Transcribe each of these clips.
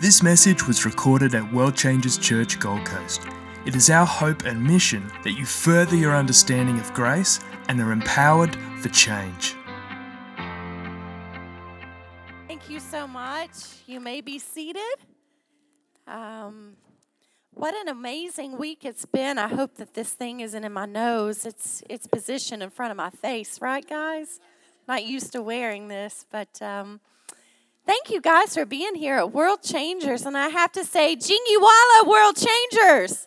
This message was recorded at World Changers Church Gold Coast. It is our hope and mission that you further your understanding of grace and are empowered for change. Thank you so much. You may be seated. Um, what an amazing week it's been. I hope that this thing isn't in my nose. It's it's positioned in front of my face, right, guys? Not used to wearing this, but um, thank you guys for being here at World Changers. And I have to say, Jingiwala World Changers.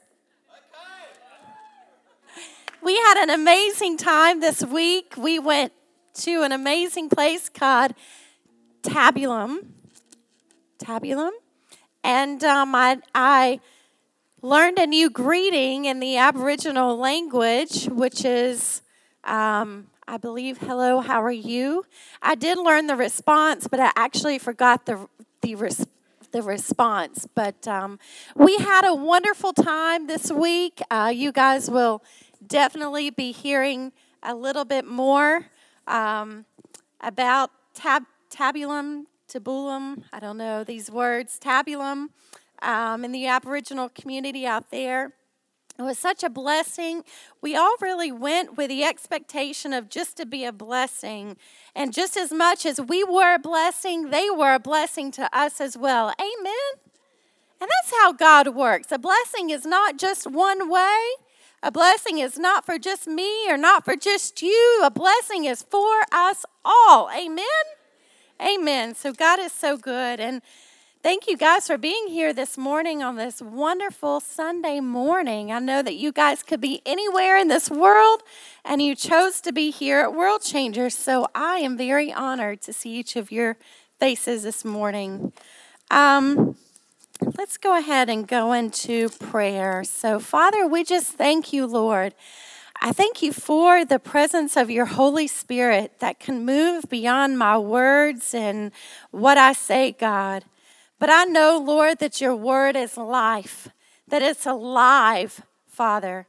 We had an amazing time this week. We went to an amazing place called Tabulam. Tabulam. And um, I, I learned a new greeting in the Aboriginal language, which is, um, I believe, hello, how are you? I did learn the response, but I actually forgot the, the, res- the response. But um, we had a wonderful time this week. Uh, you guys will definitely be hearing a little bit more um, about tab- tabulam, tabulam, I don't know these words, tabulam um, in the Aboriginal community out there. It was such a blessing. We all really went with the expectation of just to be a blessing. And just as much as we were a blessing, they were a blessing to us as well. Amen. And that's how God works. A blessing is not just one way. A blessing is not for just me or not for just you. A blessing is for us all. Amen. Amen. So God is so good. And Thank you guys for being here this morning on this wonderful Sunday morning. I know that you guys could be anywhere in this world and you chose to be here at World Changers. So I am very honored to see each of your faces this morning. Um, let's go ahead and go into prayer. So, Father, we just thank you, Lord. I thank you for the presence of your Holy Spirit that can move beyond my words and what I say, God. But I know, Lord, that your word is life, that it's alive, Father.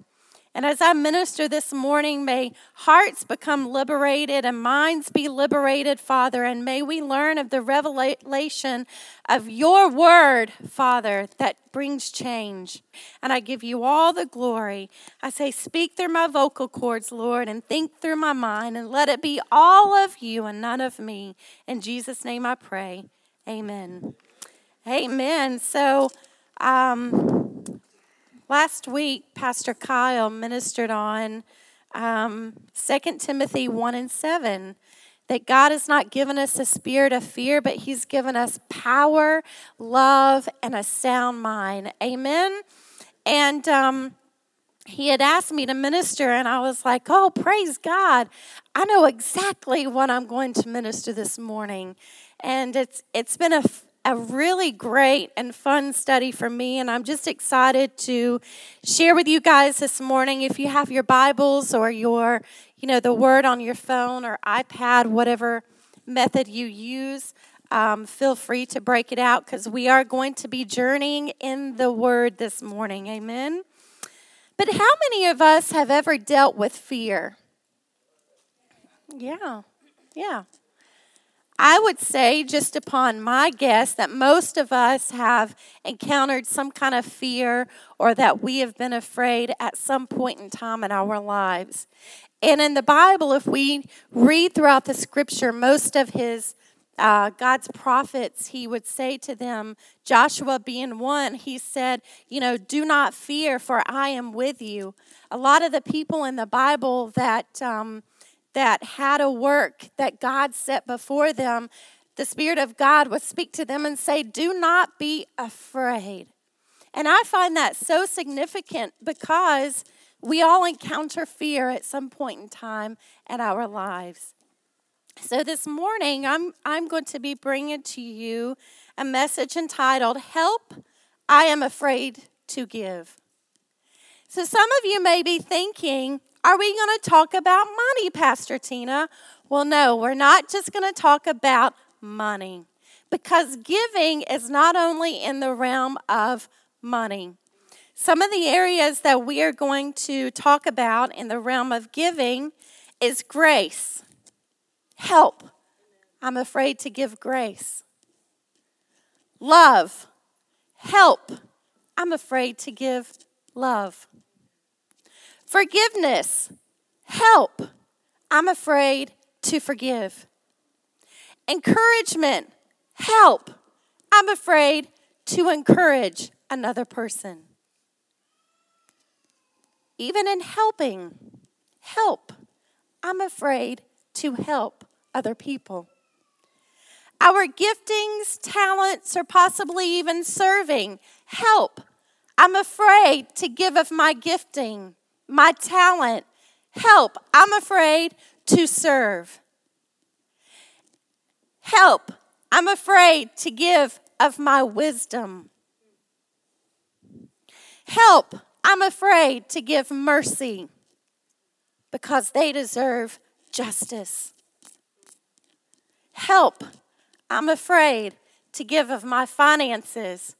And as I minister this morning, may hearts become liberated and minds be liberated, Father. And may we learn of the revelation of your word, Father, that brings change. And I give you all the glory. I say, speak through my vocal cords, Lord, and think through my mind, and let it be all of you and none of me. In Jesus' name I pray. Amen. Amen. So, um, last week, Pastor Kyle ministered on um, 2 Timothy 1 and 7 that God has not given us a spirit of fear, but He's given us power, love, and a sound mind. Amen. And um, he had asked me to minister, and I was like, Oh, praise God. I know exactly what I'm going to minister this morning. And it's, it's been a a really great and fun study for me, and I'm just excited to share with you guys this morning. If you have your Bibles or your, you know, the Word on your phone or iPad, whatever method you use, um, feel free to break it out because we are going to be journeying in the Word this morning. Amen. But how many of us have ever dealt with fear? Yeah, yeah. I would say, just upon my guess, that most of us have encountered some kind of fear or that we have been afraid at some point in time in our lives. And in the Bible, if we read throughout the scripture, most of his uh, God's prophets, he would say to them, Joshua being one, he said, You know, do not fear, for I am with you. A lot of the people in the Bible that um, that had a work that God set before them, the Spirit of God would speak to them and say, Do not be afraid. And I find that so significant because we all encounter fear at some point in time in our lives. So this morning, I'm, I'm going to be bringing to you a message entitled, Help, I Am Afraid to Give. So some of you may be thinking, are we going to talk about money, Pastor Tina? Well, no, we're not just going to talk about money because giving is not only in the realm of money. Some of the areas that we are going to talk about in the realm of giving is grace, help. I'm afraid to give grace. Love. Help. I'm afraid to give love. Forgiveness. Help. I'm afraid to forgive. Encouragement. Help. I'm afraid to encourage another person. Even in helping, help. I'm afraid to help other people. Our giftings, talents, or possibly even serving, help. I'm afraid to give of my gifting, my talent. Help. I'm afraid to serve. Help. I'm afraid to give of my wisdom. Help. I'm afraid to give mercy because they deserve justice. Help. I'm afraid to give of my finances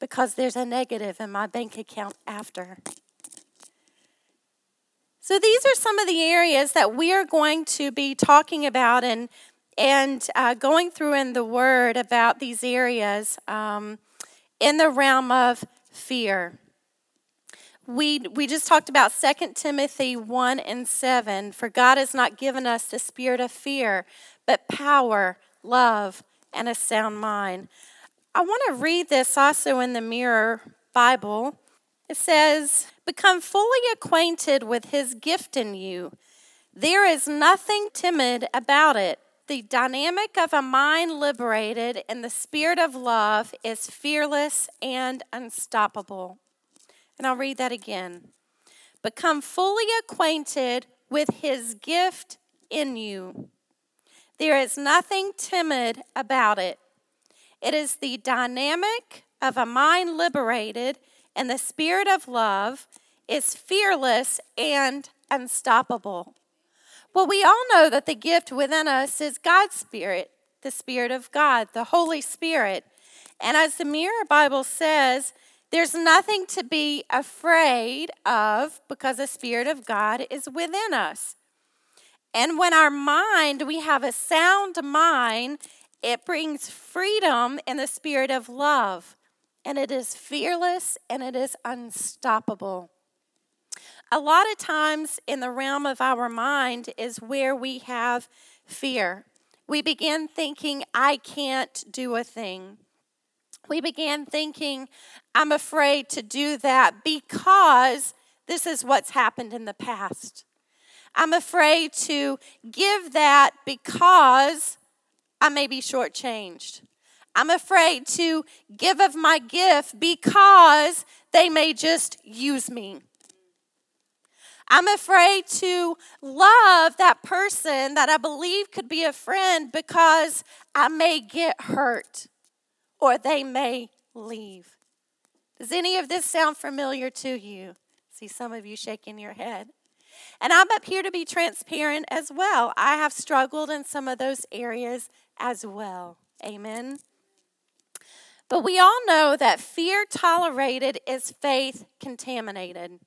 because there's a negative in my bank account after. So, these are some of the areas that we are going to be talking about and, and uh, going through in the Word about these areas um, in the realm of fear. We, we just talked about 2 Timothy 1 and 7. For God has not given us the spirit of fear, but power, love, and a sound mind. I want to read this also in the Mirror Bible. It says, Become fully acquainted with his gift in you. There is nothing timid about it. The dynamic of a mind liberated in the spirit of love is fearless and unstoppable. And I'll read that again. Become fully acquainted with his gift in you. There is nothing timid about it. It is the dynamic of a mind liberated and the spirit of love is fearless and unstoppable. Well, we all know that the gift within us is God's Spirit, the Spirit of God, the Holy Spirit. And as the Mirror Bible says, there's nothing to be afraid of because the Spirit of God is within us. And when our mind, we have a sound mind, it brings freedom in the spirit of love, and it is fearless and it is unstoppable. A lot of times in the realm of our mind is where we have fear. We begin thinking, I can't do a thing. We began thinking, I'm afraid to do that because this is what's happened in the past. I'm afraid to give that because I may be shortchanged. I'm afraid to give of my gift because they may just use me. I'm afraid to love that person that I believe could be a friend because I may get hurt or they may leave. Does any of this sound familiar to you? See some of you shaking your head. And I'm up here to be transparent as well. I have struggled in some of those areas as well. Amen. But we all know that fear tolerated is faith contaminated.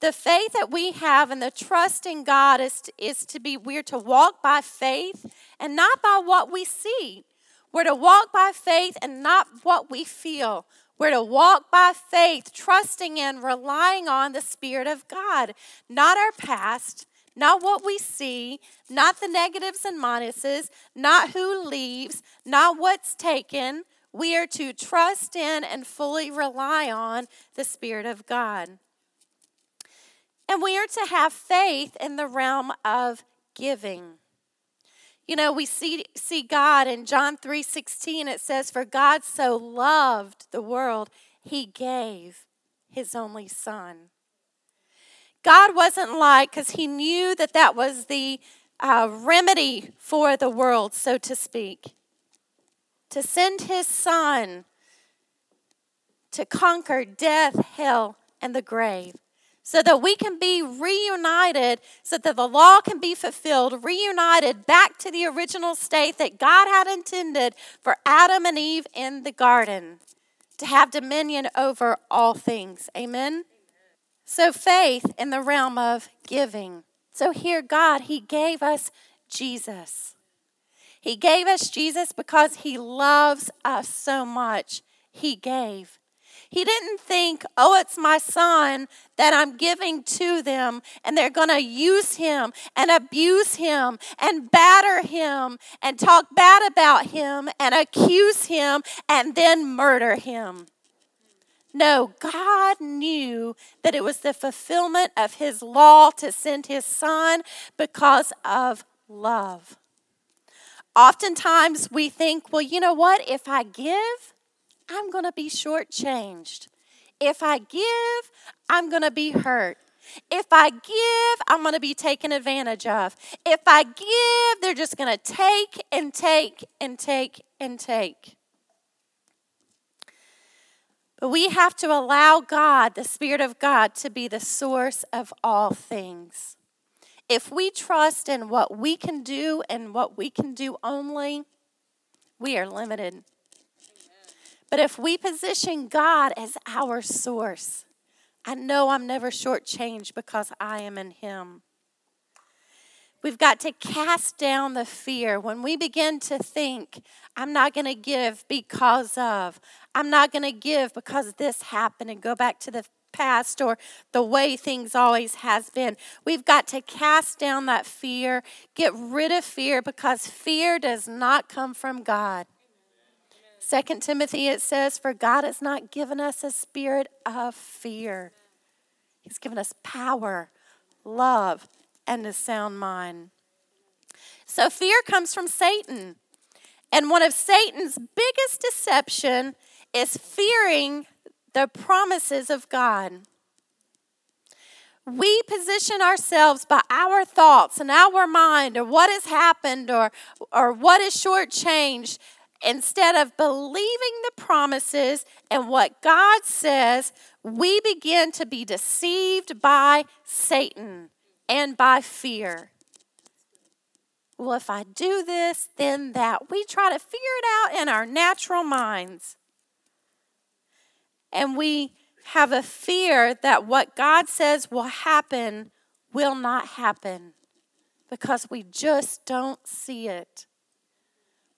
The faith that we have and the trust in God is to, is to be, we're to walk by faith and not by what we see. We're to walk by faith and not what we feel. We're to walk by faith, trusting and relying on the Spirit of God, not our past, not what we see, not the negatives and minuses, not who leaves, not what's taken. We are to trust in and fully rely on the Spirit of God. And we are to have faith in the realm of giving. You know, we see, see God in John 3 16, it says, For God so loved the world, he gave his only son. God wasn't like, because He knew that that was the uh, remedy for the world, so to speak, to send His Son to conquer death, hell, and the grave. So that we can be reunited, so that the law can be fulfilled, reunited back to the original state that God had intended for Adam and Eve in the garden to have dominion over all things. Amen. So, faith in the realm of giving. So, here, God, He gave us Jesus. He gave us Jesus because He loves us so much. he gave. He didn't think, oh, it's my son that I'm giving to them, and they're going to use him and abuse him and batter him and talk bad about him and accuse him and then murder him. No, God knew that it was the fulfillment of his law to send his son because of love. Oftentimes we think, well, you know what? If I give, I'm going to be shortchanged. If I give, I'm going to be hurt. If I give, I'm going to be taken advantage of. If I give, they're just going to take and take and take and take. But we have to allow God, the Spirit of God, to be the source of all things. If we trust in what we can do and what we can do only, we are limited. But if we position God as our source, I know I'm never shortchanged because I am in Him. We've got to cast down the fear. When we begin to think, I'm not going to give because of, I'm not going to give because this happened, and go back to the past or the way things always has been. We've got to cast down that fear, get rid of fear because fear does not come from God. Second Timothy it says, For God has not given us a spirit of fear. He's given us power, love, and a sound mind. So fear comes from Satan. And one of Satan's biggest deception is fearing the promises of God. We position ourselves by our thoughts and our mind or what has happened or, or what is shortchanged instead of believing the promises and what God says, we begin to be deceived by Satan and by fear. Well, if I do this, then that. We try to figure it out in our natural minds. And we have a fear that what God says will happen will not happen because we just don't see it.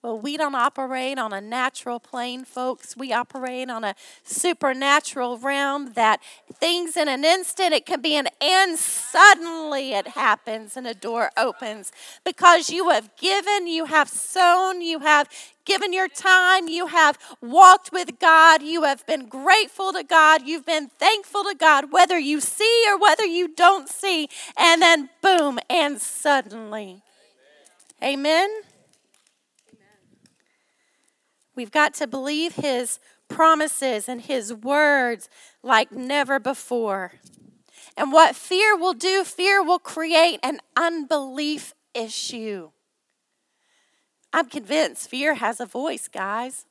Well, we don't operate on a natural plane, folks. We operate on a supernatural realm that things in an instant, it can be an and suddenly it happens and a door opens. Because you have given, you have sown, you have given your time, you have walked with God, you have been grateful to God, you've been thankful to God, whether you see or whether you don't see, and then boom, and suddenly. Amen. We've got to believe His promises and His words like never before. And what fear will do, fear will create an unbelief issue. I'm convinced fear has a voice, guys.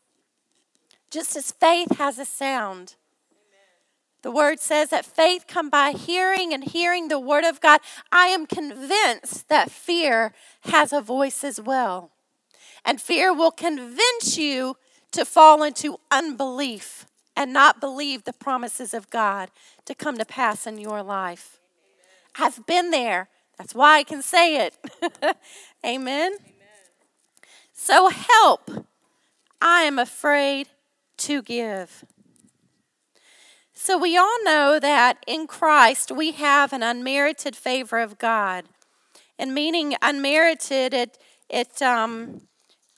Just as faith has a sound. The word says that faith come by hearing and hearing the word of God. I am convinced that fear has a voice as well. And fear will convince you to fall into unbelief and not believe the promises of God to come to pass in your life. I've been there. That's why I can say it. Amen. Amen. So help. I am afraid to give. So we all know that in Christ we have an unmerited favor of God. And meaning unmerited, it it um,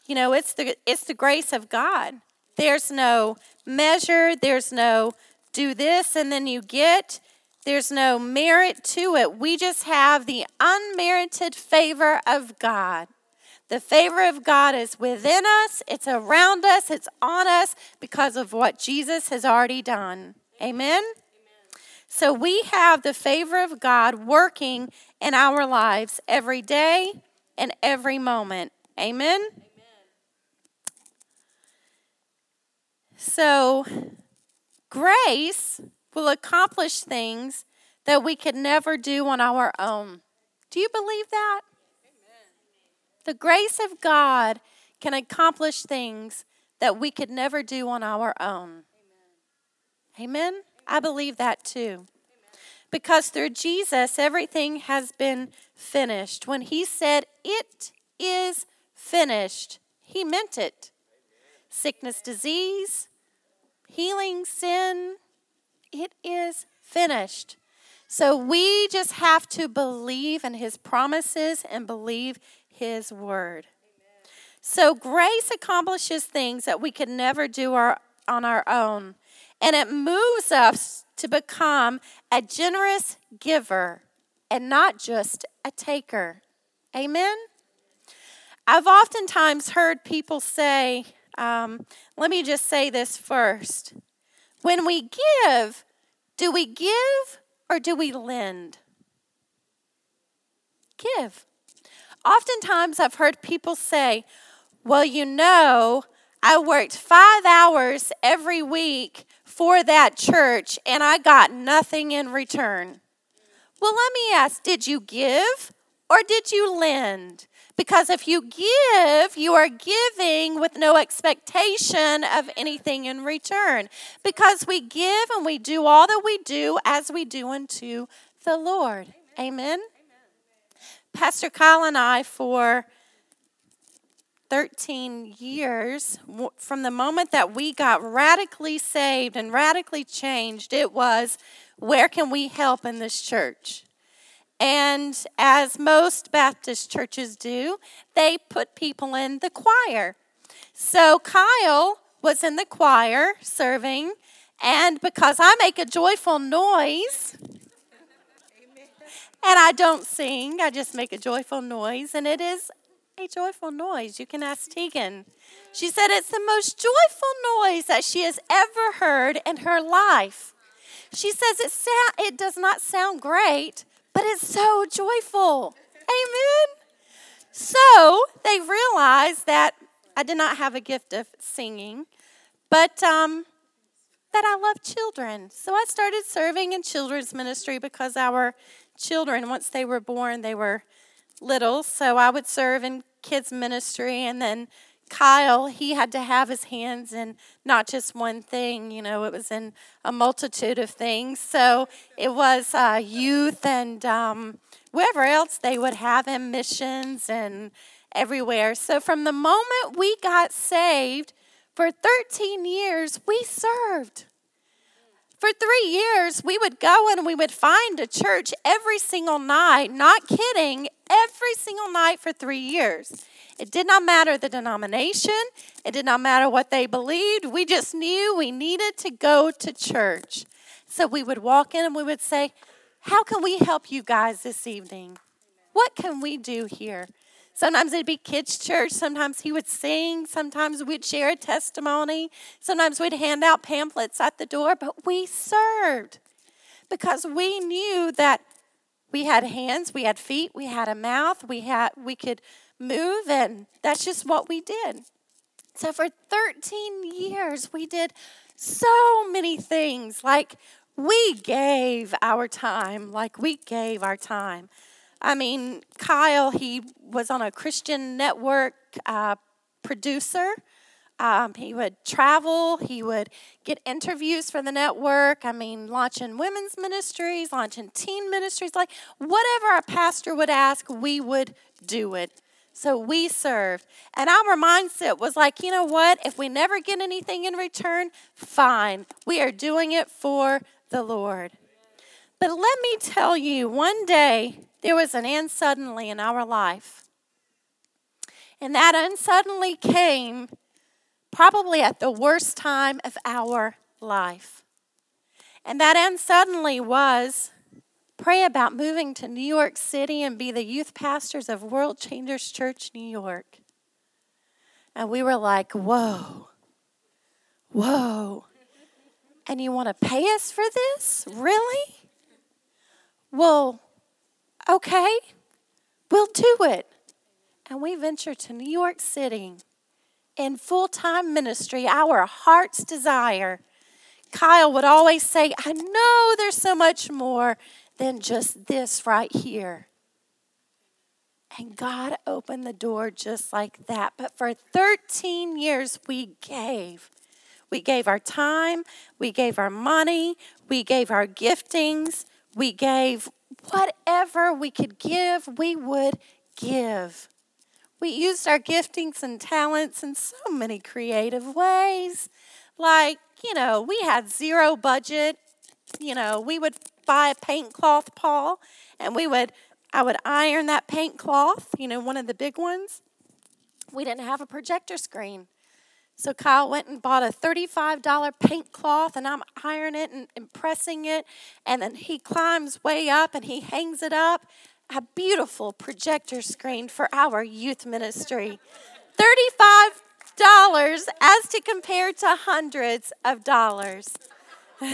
you know, it's the it's the grace of God. There's no measure, there's no do this and then you get. There's no merit to it. We just have the unmerited favor of God. The favor of God is within us, it's around us, it's on us because of what Jesus has already done. Amen? Amen? So we have the favor of God working in our lives every day and every moment. Amen? So, grace will accomplish things that we could never do on our own. Do you believe that? Amen. The grace of God can accomplish things that we could never do on our own. Amen. Amen? I believe that too. Because through Jesus, everything has been finished. When he said, It is finished, he meant it. Sickness, disease, healing sin. It is finished. So we just have to believe in his promises and believe his word. So grace accomplishes things that we could never do our, on our own. And it moves us to become a generous giver and not just a taker. Amen? I've oftentimes heard people say, um, let me just say this first. When we give, do we give or do we lend? Give. Oftentimes I've heard people say, well, you know, I worked five hours every week for that church and I got nothing in return. Well, let me ask did you give or did you lend? Because if you give, you are giving with no expectation of anything in return. Because we give and we do all that we do as we do unto the Lord. Amen. Amen. Pastor Kyle and I, for 13 years, from the moment that we got radically saved and radically changed, it was where can we help in this church? And as most Baptist churches do, they put people in the choir. So Kyle was in the choir serving, and because I make a joyful noise, and I don't sing, I just make a joyful noise, and it is a joyful noise. You can ask Tegan. She said it's the most joyful noise that she has ever heard in her life. She says it, sound, it does not sound great, but it's so joyful. Amen. So they realized that I did not have a gift of singing, but um, that I love children. So I started serving in children's ministry because our children, once they were born, they were little. So I would serve in kids ministry and then Kyle, he had to have his hands in not just one thing, you know, it was in a multitude of things. So it was uh, youth and um, wherever else they would have him, missions and everywhere. So from the moment we got saved, for 13 years, we served. For three years, we would go and we would find a church every single night, not kidding, every single night for three years. It did not matter the denomination, it did not matter what they believed. We just knew we needed to go to church. So we would walk in and we would say, How can we help you guys this evening? What can we do here? Sometimes it'd be kids' church. Sometimes he would sing. Sometimes we'd share a testimony. Sometimes we'd hand out pamphlets at the door. But we served because we knew that we had hands, we had feet, we had a mouth, we had we could move, and that's just what we did. So for 13 years, we did so many things. Like we gave our time, like we gave our time. I mean, Kyle, he was on a Christian network uh, producer. Um, he would travel, he would get interviews for the network. I mean, launching women's ministries, launching teen ministries, like whatever our pastor would ask, we would do it. So we served. And our mindset was like, you know what? If we never get anything in return, fine. We are doing it for the Lord. But let me tell you, one day there was an end suddenly in our life. And that unsuddenly came probably at the worst time of our life. And that unsuddenly was pray about moving to New York City and be the youth pastors of World Changers Church, New York. And we were like, whoa, whoa. And you want to pay us for this? Really? Well, okay, we'll do it. And we venture to New York City in full time ministry, our heart's desire. Kyle would always say, I know there's so much more than just this right here. And God opened the door just like that. But for 13 years, we gave. We gave our time, we gave our money, we gave our giftings, we gave whatever we could give, we would give. We used our giftings and talents in so many creative ways Like, you know, we had zero budget. You know, we would buy a paint cloth, Paul, and we would, I would iron that paint cloth, you know, one of the big ones. We didn't have a projector screen. So Kyle went and bought a $35 paint cloth, and I'm ironing it and, pressing it. And then he climbs way up and he hangs it up. A beautiful projector screen for our youth ministry. $35 as to compare to hundreds of dollars. But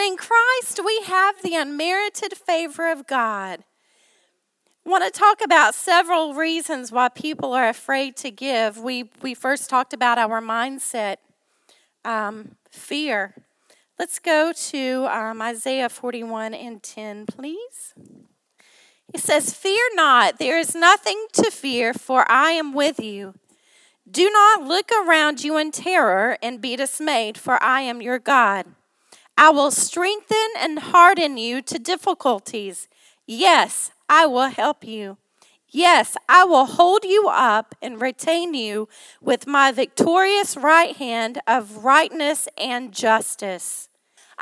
in Christ, we have the unmerited favor of God want to talk about several reasons why people are afraid to give. We, we first talked about our mindset, um, fear. Let's go to um, Isaiah 41 and 10, please. It says, Fear not, there is nothing to fear, for I am with you. Do not look around you in terror and be dismayed, for I am your God. I will strengthen and harden you to difficulties. Yes, I will help you. Yes, I will hold you up and retain you with my victorious right hand of rightness and justice.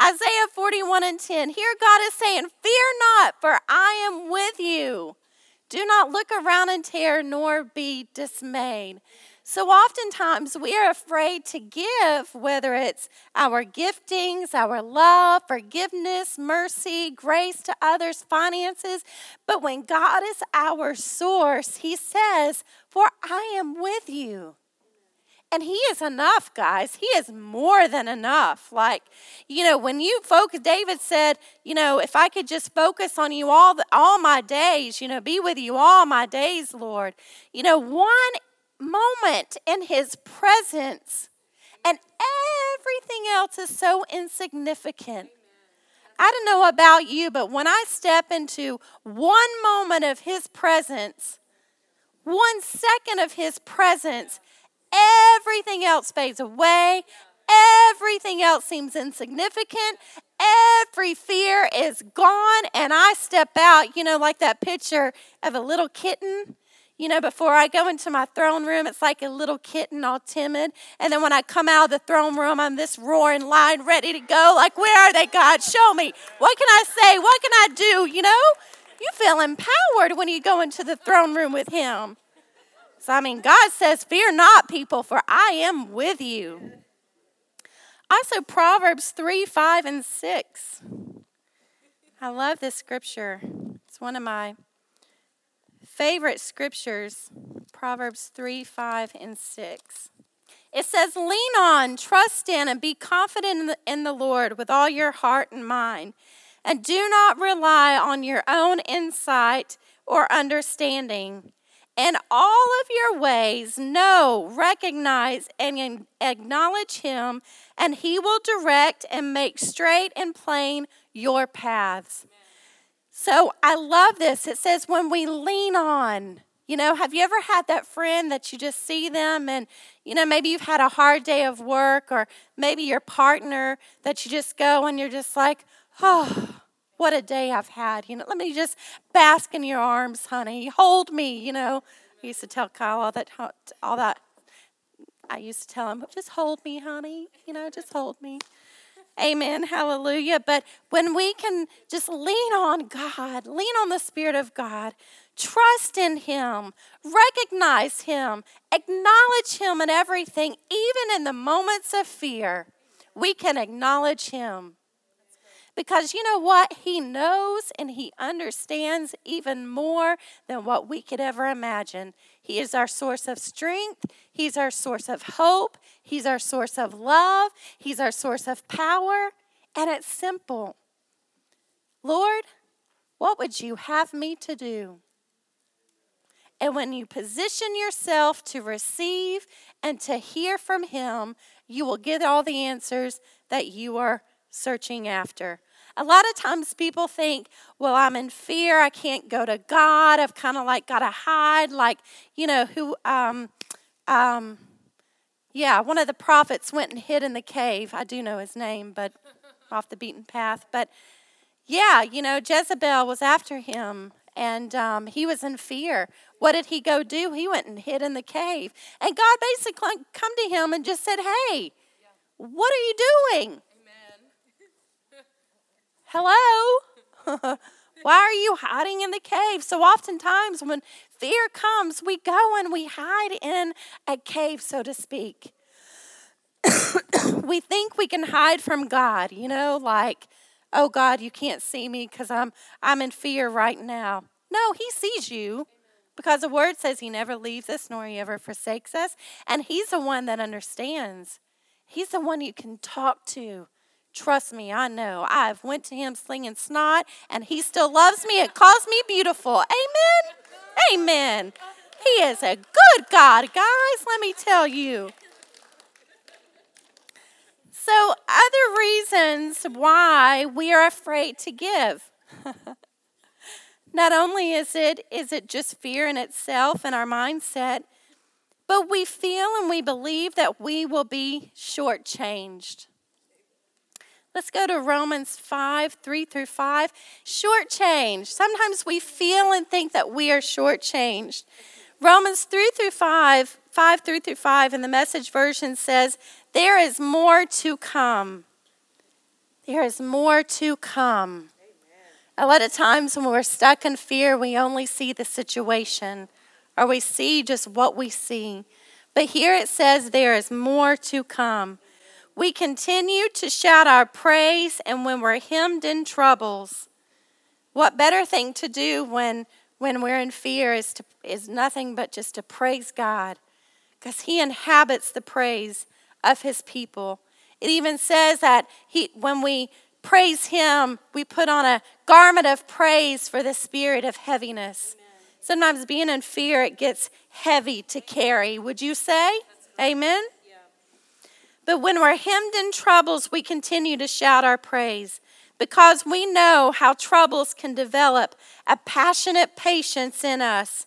Isaiah 41 and 10. Here God is saying, Fear not, for I am with you. Do not look around in terror nor be dismayed. So oftentimes we are afraid to give, whether it's our giftings, our love, forgiveness, mercy, grace to others, finances. But when God is our source, He says, For I am with you. And he is enough, guys. He is more than enough. Like, you know, when you focus, David said, you know, if I could just focus on you all the, all my days, you know, be with you all my days, Lord. You know, one moment in his presence, and everything else is so insignificant. I don't know about you, but when I step into one moment of his presence, one second of his presence, everything else fades away. Everything else seems insignificant. Every fear is gone, and I step out, you know, like that picture of a little kitten you know, before I go into my throne room, it's like a little kitten, all timid. And then when I come out of the throne room, I'm this roaring lion ready to go. Like, where are they, God? Show me. What can I say? What can I do? You know, you feel empowered when you go into the throne room with Him. So, I mean, God says, Fear not, people, for I am with you. Also, Proverbs 3 5 and 6. I love this scripture. It's one of my favorite scriptures Proverbs 3 5 and 6. It says, Lean on, trust in, and be confident in the, Lord with all your heart and mind. And do not rely on your own insight or understanding. In all of your ways, know, recognize, and acknowledge Him, and He will direct and make straight and plain your paths. So I love this. It says, when we lean on, you know, have you ever had that friend that you just see them and, you know, maybe you've had a hard day of work or maybe your partner that you just go and you're just like, oh, what a day I've had. You know, let me just bask in your arms, honey. Hold me, you know. I used to tell Kyle all that, all that. I used to tell him, just hold me, honey. You know, just hold me. Amen. Hallelujah. But when we can just lean on God, lean on the Spirit of God, trust in Him, recognize Him, acknowledge Him in everything, even in the moments of fear, we can acknowledge Him. Because you know what? He knows and He understands even more than what we could ever imagine. He is our source of strength, He's our source of hope, He's our source of love, He's our source of power. And it's simple Lord, what would you have me to do? And when you position yourself to receive and to hear from Him, you will get all the answers that you are searching after. A lot of times people think, well, I'm in fear. I can't go to God. I've kind of like got to hide. Like, you know, who, um, um, yeah, one of the prophets went and hid in the cave. I do know his name, but off the beaten path. But yeah, you know, Jezebel was after him. and um, he was in fear. What did he go do? He went and hid in the cave. And God basically come to him and just said, Hey, what are you doing? Hello? Why are you hiding in the cave? So oftentimes when fear comes, we go and we hide in a cave, so to speak. we think we can hide from God, you know, like, oh God, you can't see me because I'm I'm in fear right now. No, he sees you because the word says he never leaves us nor he ever forsakes us. And he's the one that understands. He's the one you can talk to. Trust me, I know. I've went to him slinging snot, and he still loves me. It calls me beautiful. Amen. Amen. He is a good God, guys. Let me tell you. So, other reasons why we are afraid to give. Not only is it is it just fear in itself and our mindset, but we feel and we believe that we will be shortchanged. Let's go to Romans 5, 3 through 5. Shortchanged. Sometimes we feel and think that we are shortchanged. Romans 3 through 5, 5 through through 5 in the message version says, There is more to come. There is more to come. A lot of times when we're stuck in fear, we only see the situation or we see just what we see. But here it says there is more to come. We continue to shout our praise, and when we're hemmed in troubles, what better thing to do when, when we're in fear is, to, is nothing but just to praise God, because He inhabits the praise of His people. It even says that he, when we praise Him, we put on a garment of praise for the spirit of heaviness. Amen. Sometimes being in fear, it gets heavy to carry. Would you say? Amen? But when we're hemmed in troubles, we continue to shout our praise because we know how troubles can develop a passionate patience in us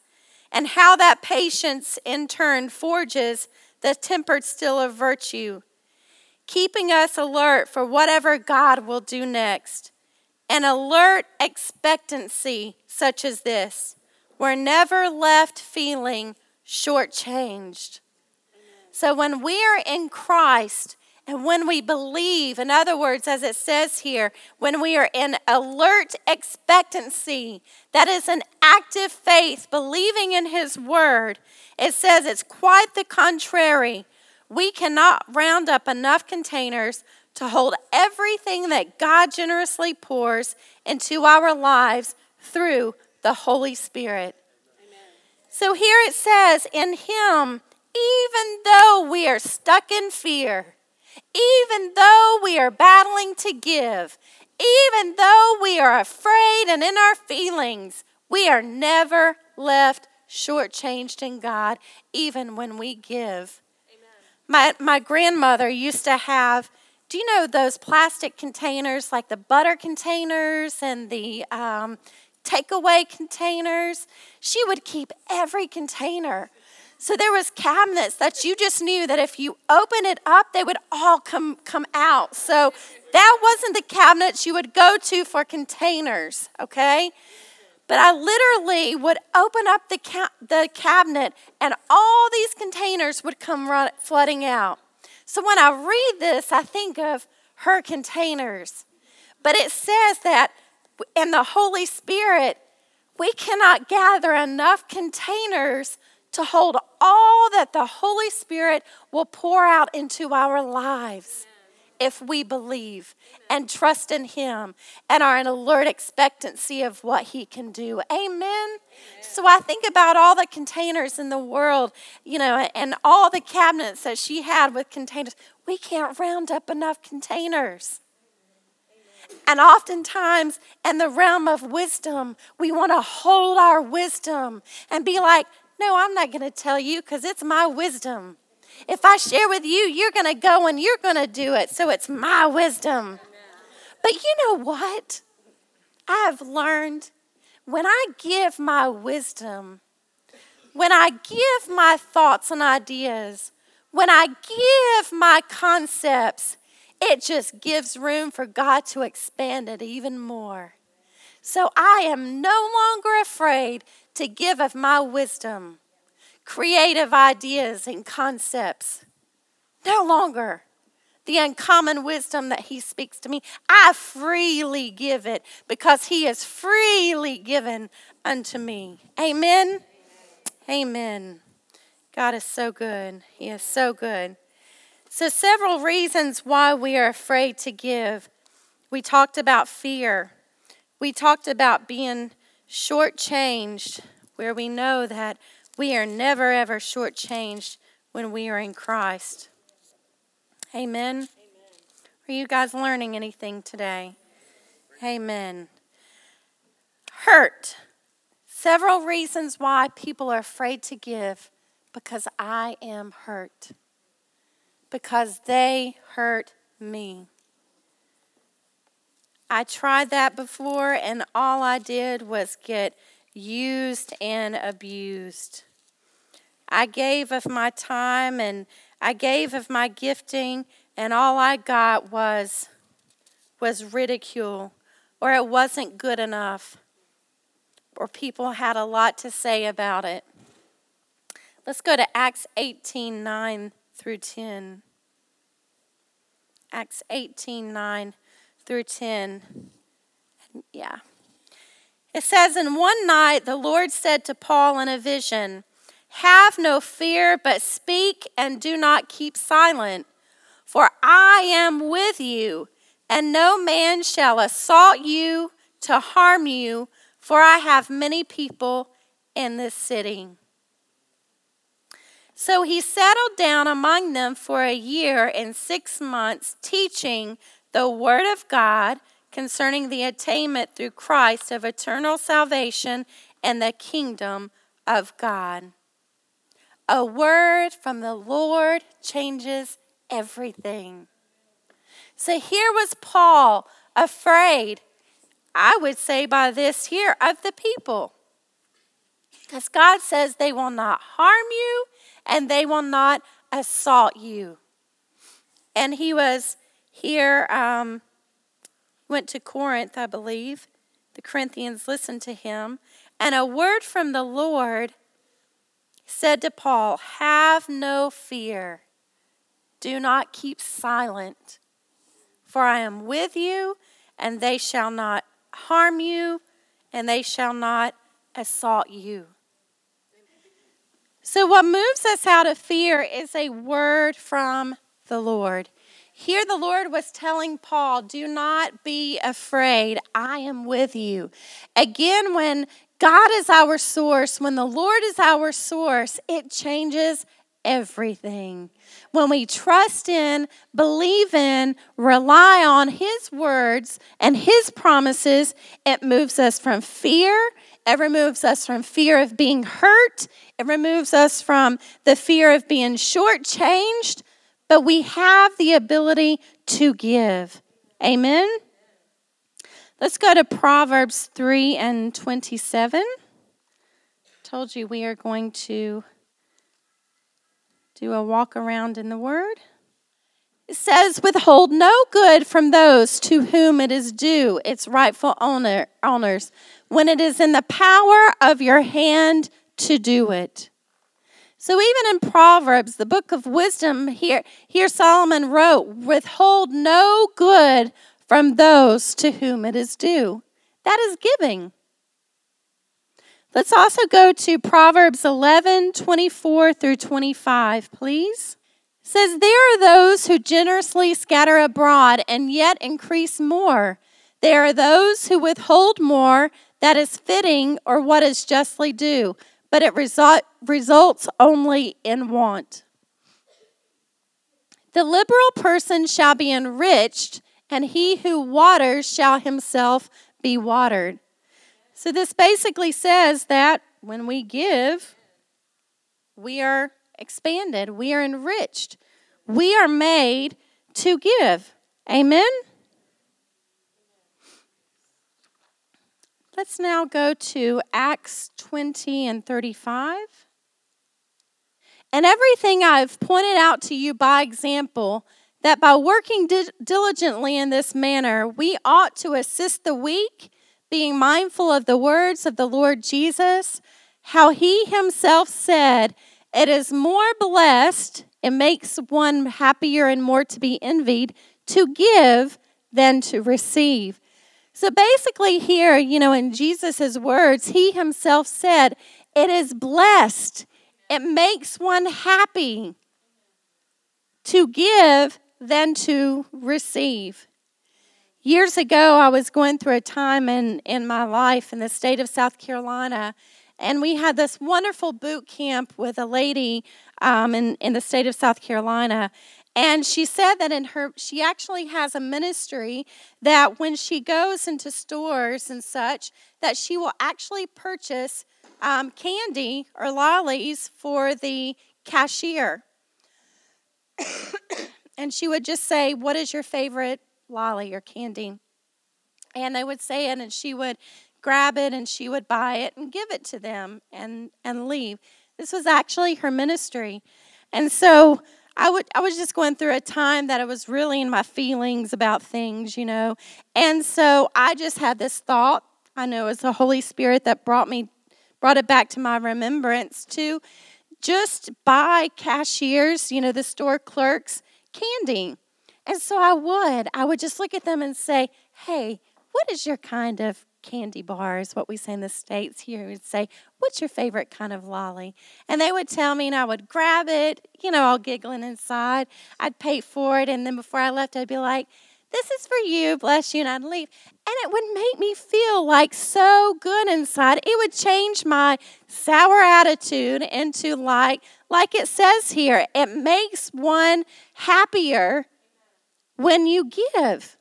and how that patience in turn forges the tempered steel of virtue, keeping us alert for whatever God will do next. An alert expectancy such as this. We're never left feeling shortchanged. So when we are in Christ, and when we believe, in other words, as it says here, when we are in alert expectancy, that is an active faith, believing in His word, it says it's quite the contrary. We cannot round up enough containers to hold everything that God generously pours into our lives through the Holy Spirit. Amen. So here it says, in Him, even though we are stuck in fear, even though we are battling to give, even though we are afraid and in our feelings, we are never left shortchanged in God, even when we give. My, my grandmother used to have, do you know those plastic containers, like the butter containers and the um, takeaway containers? She would keep every container so there was cabinets that you just knew that if you open it up, they would all come come out. So that wasn't the cabinets you would go to for containers, okay? But I literally would open up the ca- the cabinet and all these containers would come run- flooding out. So when I read this, I think of her containers. But it says that in the Holy Spirit, we cannot gather enough containers to hold all that the Holy Spirit will pour out into our lives if we believe and trust in Him and are in alert expectancy of what He can do. Amen? Amen. So I think about all the containers in the world, you know, and all the cabinets that she had with containers. We can't round up enough containers. And oftentimes, in the realm of wisdom, we want to hold our wisdom and be like, no, I'm not going to tell you because it's my wisdom. If I share with you, you're going to go and you're going to do it. So it's my wisdom. But you know what? I've learned when I give my wisdom, when I give my thoughts and ideas, when I give my concepts, it just gives room for God to expand it even more. So I am no longer afraid to give of my wisdom, creative ideas, and concepts. No longer the uncommon wisdom that He speaks to me. I freely give it because He is freely given unto me. Amen. Amen. God is so good. He is so good. So, several reasons why we are afraid to give. We talked about fear. We talked about being shortchanged, where we know that we are never ever shortchanged when we are in Christ. Amen. Amen. Are you guys learning anything today? Amen. Hurt. Several reasons why people are afraid to give because I am hurt. Because they hurt me. I tried that before, and all I did was get used and abused. I gave of my time and I gave of my gifting, and all I got was was ridicule, or it wasn't good enough, or people had a lot to say about it. Let's go to Acts 18 9 through 10. Acts 18 9 through 10. Yeah. It says, And one night the Lord said to Paul in a vision, Have no fear, but speak and do not keep silent, for I am with you, and no man shall assault you to harm you, for I have many people in this city. So he settled down among them for a year and six months, teaching the Word of God concerning the attainment through Christ of eternal salvation and the kingdom of God. A word from the Lord changes everything. So here was Paul afraid, I would say by this here, of the people. Because God says they will not harm you and they will not assault you. And he was here, um, went to Corinth, I believe. The Corinthians listened to him. And a word from the Lord said to Paul, Have no fear. Do not keep silent, for I am with you, and they shall not harm you, and they shall not assault you. So, what moves us out of fear is a word from the Lord. Here, the Lord was telling Paul, Do not be afraid. I am with you. Again, when God is our source, when the Lord is our source, it changes everything. When we trust in, believe in, rely on His words and His promises, it moves us from fear. It removes us from fear of being hurt. It removes us from the fear of being shortchanged but we have the ability to give. Amen? Let's go to Proverbs 3 and 27. Told you we are going to do a walk around in the Word. It says, Withhold no good from those to whom it is due, its rightful owner, owners, when it is in the power of your hand to do it. So even in Proverbs, the book of wisdom, here, here Solomon wrote, withhold no good from those to whom it is due. That is giving. Let's also go to Proverbs 11, 24 through 25, please. It says, There are those who generously scatter abroad and yet increase more. There are those who withhold more that is fitting or what is justly due but it result, results only in want. The liberal person shall be enriched, and he who waters shall himself be watered. So, this basically says that when we give, we are expanded, we are enriched, we are made to give. Amen? Let's now go to Acts 20 and 35. And everything I've pointed out to you by example, that by working di- diligently in this manner, we ought to assist the weak, being mindful of the words of the Lord Jesus, how he himself said, It is more blessed, it makes one happier and more to be envied, to give than to receive. So basically, here, you know, in Jesus' words, he himself said, It is blessed. It makes one happy to give than to receive. Years ago, I was going through a time in, in my life in the state of South Carolina, and we had this wonderful boot camp with a lady um, in, in the state of South Carolina. And she said that in her, she actually has a ministry that when she goes into stores and such, that she will actually purchase um, candy or lollies for the cashier. and she would just say, What is your favorite lolly or candy? And they would say it, and she would grab it and she would buy it and give it to them and, and leave. This was actually her ministry. And so I would I was just going through a time that I was really in my feelings about things, you know. And so I just had this thought. I know it's the Holy Spirit that brought me brought it back to my remembrance to just buy cashiers, you know, the store clerks candy. And so I would. I would just look at them and say, "Hey, what is your kind of candy bars, what we say in the States here. We'd say, What's your favorite kind of lolly? And they would tell me, and I would grab it, you know, all giggling inside. I'd pay for it, and then before I left, I'd be like, This is for you, bless you, and I'd leave. And it would make me feel like so good inside. It would change my sour attitude into like, like it says here, it makes one happier when you give.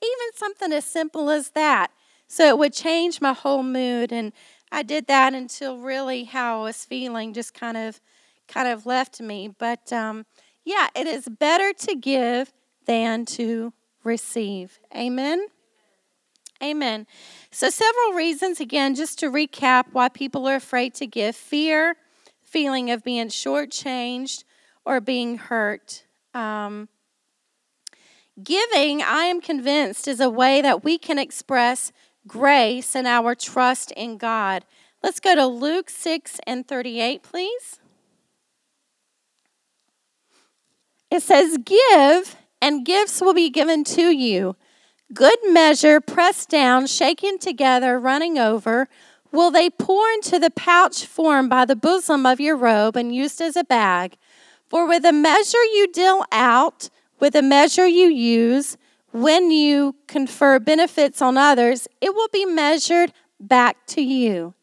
Even something as simple as that. So it would change my whole mood. And I did that until really how I was feeling just kind of kind of left me. But um, yeah, it is better to give than to receive. Amen. Amen. So, several reasons, again, just to recap why people are afraid to give fear, feeling of being shortchanged, or being hurt. Um, giving, I am convinced, is a way that we can express grace and our trust in God. Let's go to Luke 6 and 38, please. It says, Give, and gifts will be given to you. Good measure, pressed down, shaken together, running over, will they pour into the pouch formed by the bosom of your robe and used as a bag. For with the measure you deal out, with the measure you use, when you confer benefits on others, it will be measured back to you.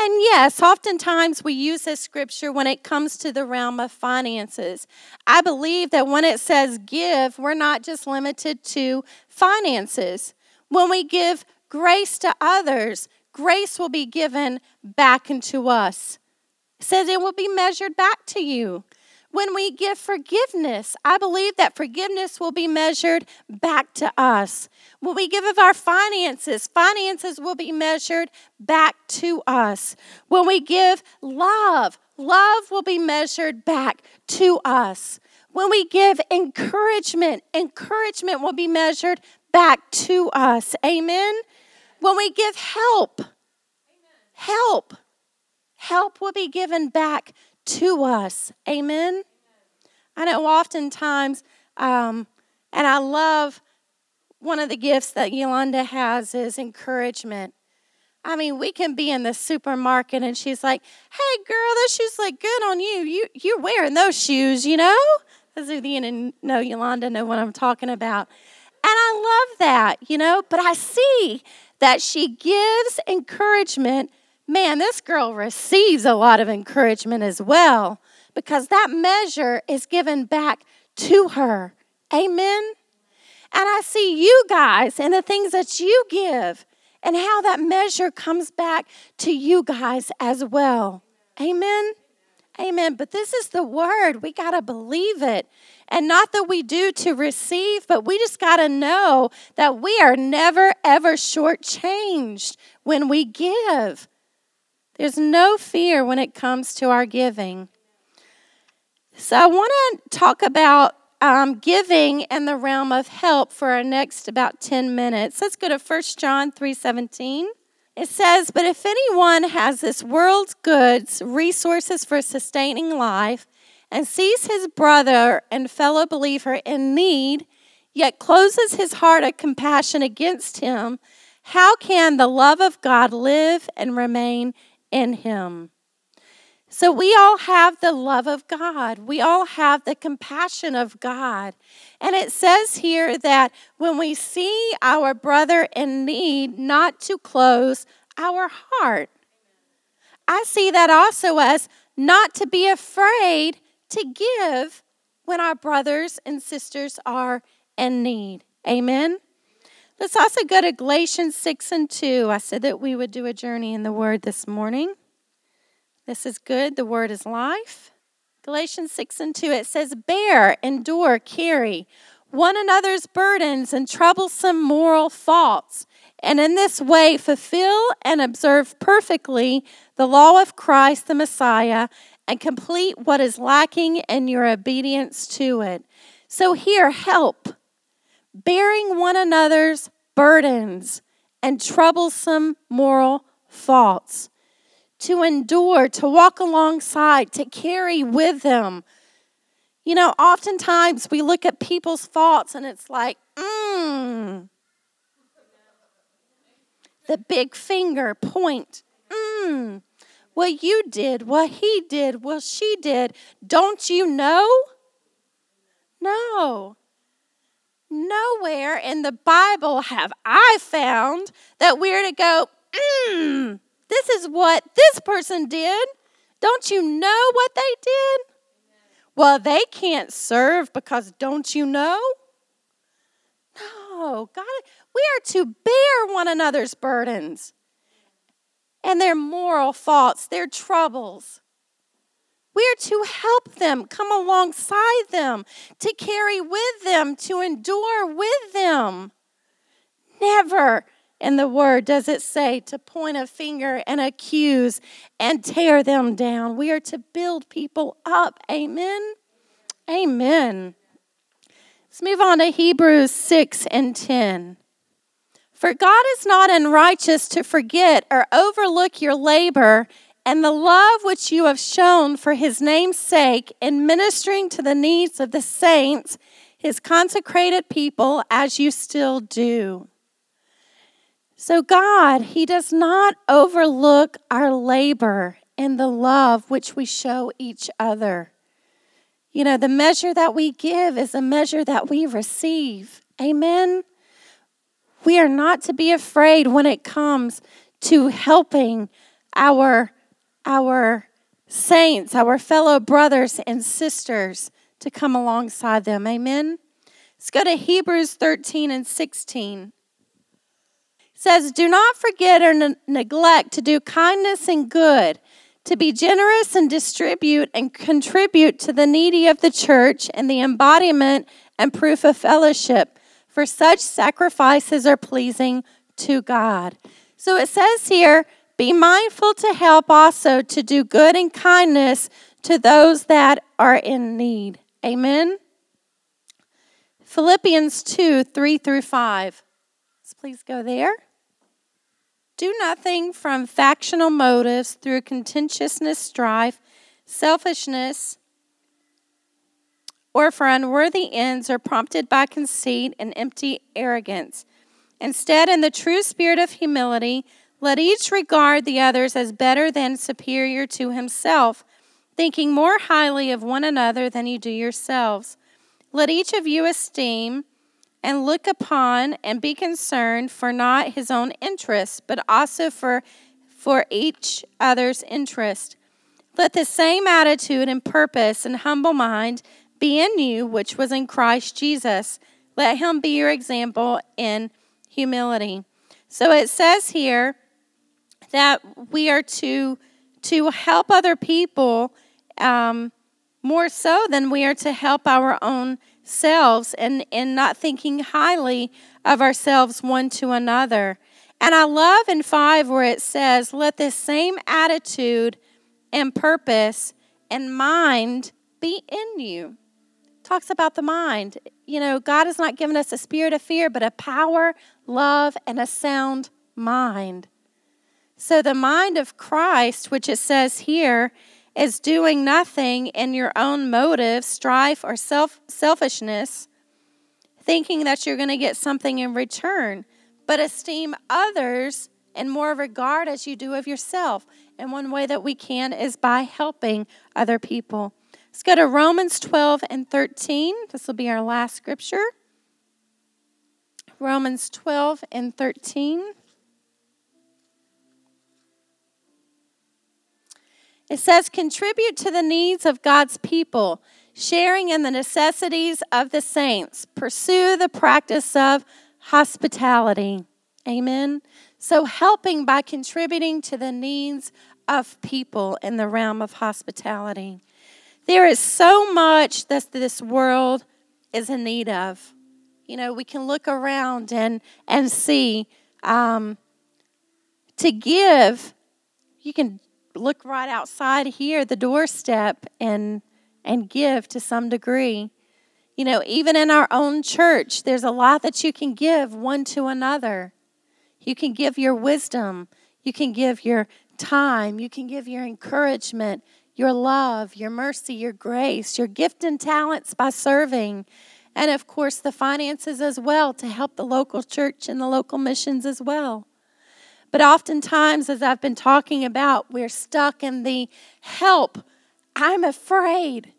And yes, oftentimes we use this scripture when it comes to the realm of finances. I believe that when it says give, we're not just limited to finances. When we give grace to others, grace will be given back into us. It says it will be measured back to you. When we give forgiveness, I believe that forgiveness will be measured back to us. When we give of our finances, finances will be measured back to us. When we give love, love will be measured back to us. When we give encouragement, encouragement will be measured back to us. Amen. When we give help, help, help will be given back to us. Amen. I know oftentimes, um, and I love one of the gifts that Yolanda has is encouragement. I mean, we can be in the supermarket and she's like, "Hey, girl, those shoes look good on you. You you're wearing those shoes, you know." Those of you know know Yolanda know what I'm talking about, and I love that, you know. But I see that she gives encouragement man, this girl receives a lot of encouragement as well because that measure is given back to her. Amen. And I see you guys and the things that you give and how that measure comes back to you guys as well. Amen. Amen. But this is the word. We got to believe it. And not that we do to receive, but we just got to know that we are never, ever shortchanged when we give. There's no fear when it comes to our giving. So I want to talk about um, giving and the realm of help for our next about 10 minutes. Let's go to 1 John 3:17. It says, "But if anyone has this world's goods, resources for sustaining life, and sees his brother and fellow believer in need, yet closes his heart of compassion against him, how can the love of God live and remain in him?" So we all have the love of God. We all have the compassion of God. And it says here that when we see our brother in need, not to close our heart. I see that also as not to be afraid to give when our brothers and sisters are in need. Amen. Let's also go to Galatians 6 and 2. I said that we would do a journey in the Word this morning. This is good. The word is life. Galatians 6 and 2, it says, Bear, endure, carry one another's burdens and troublesome moral faults, and in this way fulfill and observe perfectly the law of Christ the Messiah and complete what is lacking in your obedience to it. So, here, help, bearing one another's burdens and troublesome moral faults to endure, to walk alongside, to carry with them. You know, oftentimes we look at people's faults and it's like, mmm. The big finger point, mmm. What you did, what he did, what she did. Don't you know? No. Nowhere in the Bible have I found that we're to go, mmm this is what this person did. Don't you know what they did? Well, they can't serve because don't you know? No, God, we are to bear one another's burdens and their moral faults, their troubles. We are to help them, come alongside them, to carry with them, to endure with them. Never in the word does it say to point a finger and accuse and tear them down. We are to build people up. Amen. Amen. Let's move on to Hebrews 6 and 10. For God is not unrighteous to forget or overlook your labor and the love which you have shown for his name's sake in ministering to the needs of the saints, his consecrated people, as you still do. So, God, He does not overlook our labor and the love which we show each other. You know, the measure that we give is a measure that we receive. Amen. We are not to be afraid when it comes to helping our, our saints, our fellow brothers and sisters, to come alongside them. Amen. Let's go to Hebrews 13 and 16 says, Do not forget or ne- neglect to do kindness and good, to be generous and distribute and contribute to the needy of the church and the embodiment and proof of fellowship, for such sacrifices are pleasing to God. So it says here, be mindful to help also to do good and kindness to those that are in need. Amen. Philippians 2 3 through 5. Let's please go there. Do nothing from factional motives through contentiousness, strife, selfishness, or for unworthy ends, or prompted by conceit and empty arrogance. Instead, in the true spirit of humility, let each regard the others as better than superior to himself, thinking more highly of one another than you do yourselves. Let each of you esteem and look upon and be concerned for not his own interest, but also for, for each other's interest. Let the same attitude and purpose and humble mind be in you, which was in Christ Jesus. Let him be your example in humility. So it says here that we are to to help other people um, more so than we are to help our own selves and, and not thinking highly of ourselves one to another. And I love in 5 where it says, Let this same attitude and purpose and mind be in you. talks about the mind. You know, God has not given us a spirit of fear, but a power, love, and a sound mind. So the mind of Christ, which it says here, is doing nothing in your own motive, strife, or self selfishness, thinking that you're going to get something in return, but esteem others in more regard as you do of yourself. And one way that we can is by helping other people. Let's go to Romans 12 and 13. This will be our last scripture. Romans 12 and 13. It says, contribute to the needs of God's people, sharing in the necessities of the saints. Pursue the practice of hospitality. Amen. So, helping by contributing to the needs of people in the realm of hospitality. There is so much that this world is in need of. You know, we can look around and, and see um, to give, you can look right outside here, the doorstep, and and give to some degree. You know, even in our own church, there's a lot that you can give one to another. You can give your wisdom, you can give your time, you can give your encouragement, your love, your mercy, your grace, your gift and talents by serving. And of course, the finances as well to help the local church and the local missions as well. But oftentimes, as I've been talking about, we're stuck in the help. I'm afraid.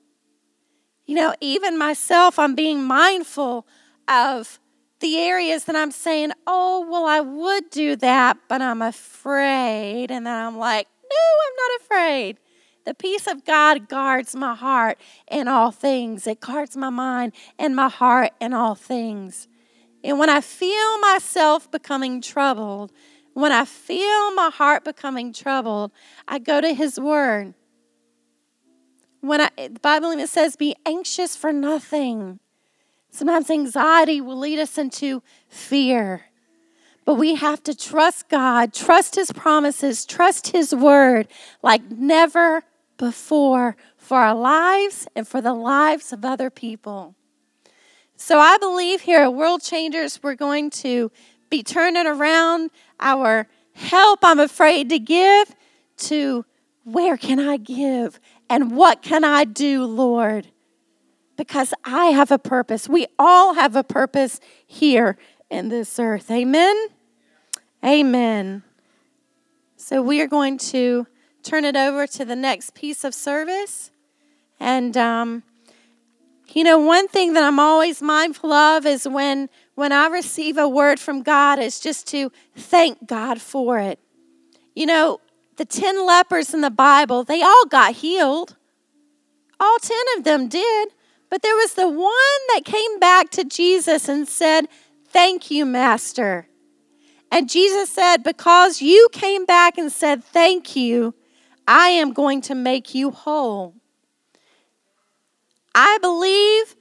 You know, even myself, I'm being mindful of the areas that I'm saying, oh, well, I would do that, but I'm afraid. And then I'm like, no, I'm not afraid. The peace of God guards my heart in all things, it guards my mind and my heart in all things. And when I feel myself becoming troubled, when I feel my heart becoming troubled, I go to His Word. When I, the Bible even says, be anxious for nothing. Sometimes anxiety will lead us into fear. But we have to trust God, trust His promises, trust His word like never before for our lives and for the lives of other people. So I believe here at World Changers, we're going to be turning around our help I'm afraid to give to where can I give and what can I do, Lord? Because I have a purpose. We all have a purpose here in this earth. Amen? Amen. So we are going to turn it over to the next piece of service. And, um, you know, one thing that I'm always mindful of is when when I receive a word from God is just to thank God for it. You know, the 10 lepers in the Bible, they all got healed. All 10 of them did. But there was the one that came back to Jesus and said, Thank you, Master. And Jesus said, Because you came back and said, Thank you, I am going to make you whole. I believe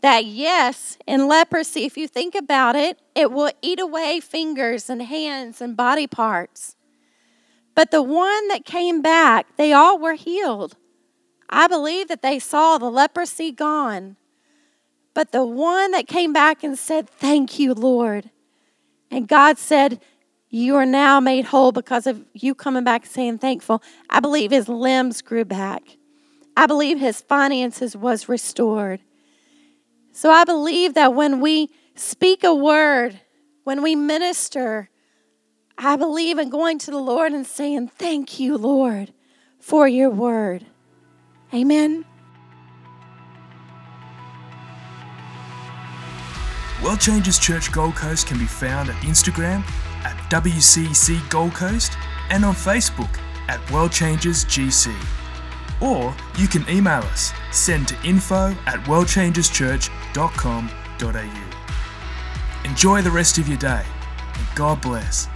that yes, in leprosy, if you think about it, it will eat away fingers and hands and body parts. But the one that came back, they all were healed. I believe that they saw the leprosy gone. But the one that came back and said, Thank you, Lord. And God said, You are now made whole because of you coming back saying thankful. I believe his limbs grew back. I believe his finances was restored. So I believe that when we speak a word, when we minister, I believe in going to the Lord and saying, Thank you, Lord, for your word. Amen. World Changers Church Gold Coast can be found at Instagram at WCC Gold Coast and on Facebook at World Changers GC or you can email us. Send to info at worldchangerschurch.com.au. Enjoy the rest of your day, and God bless.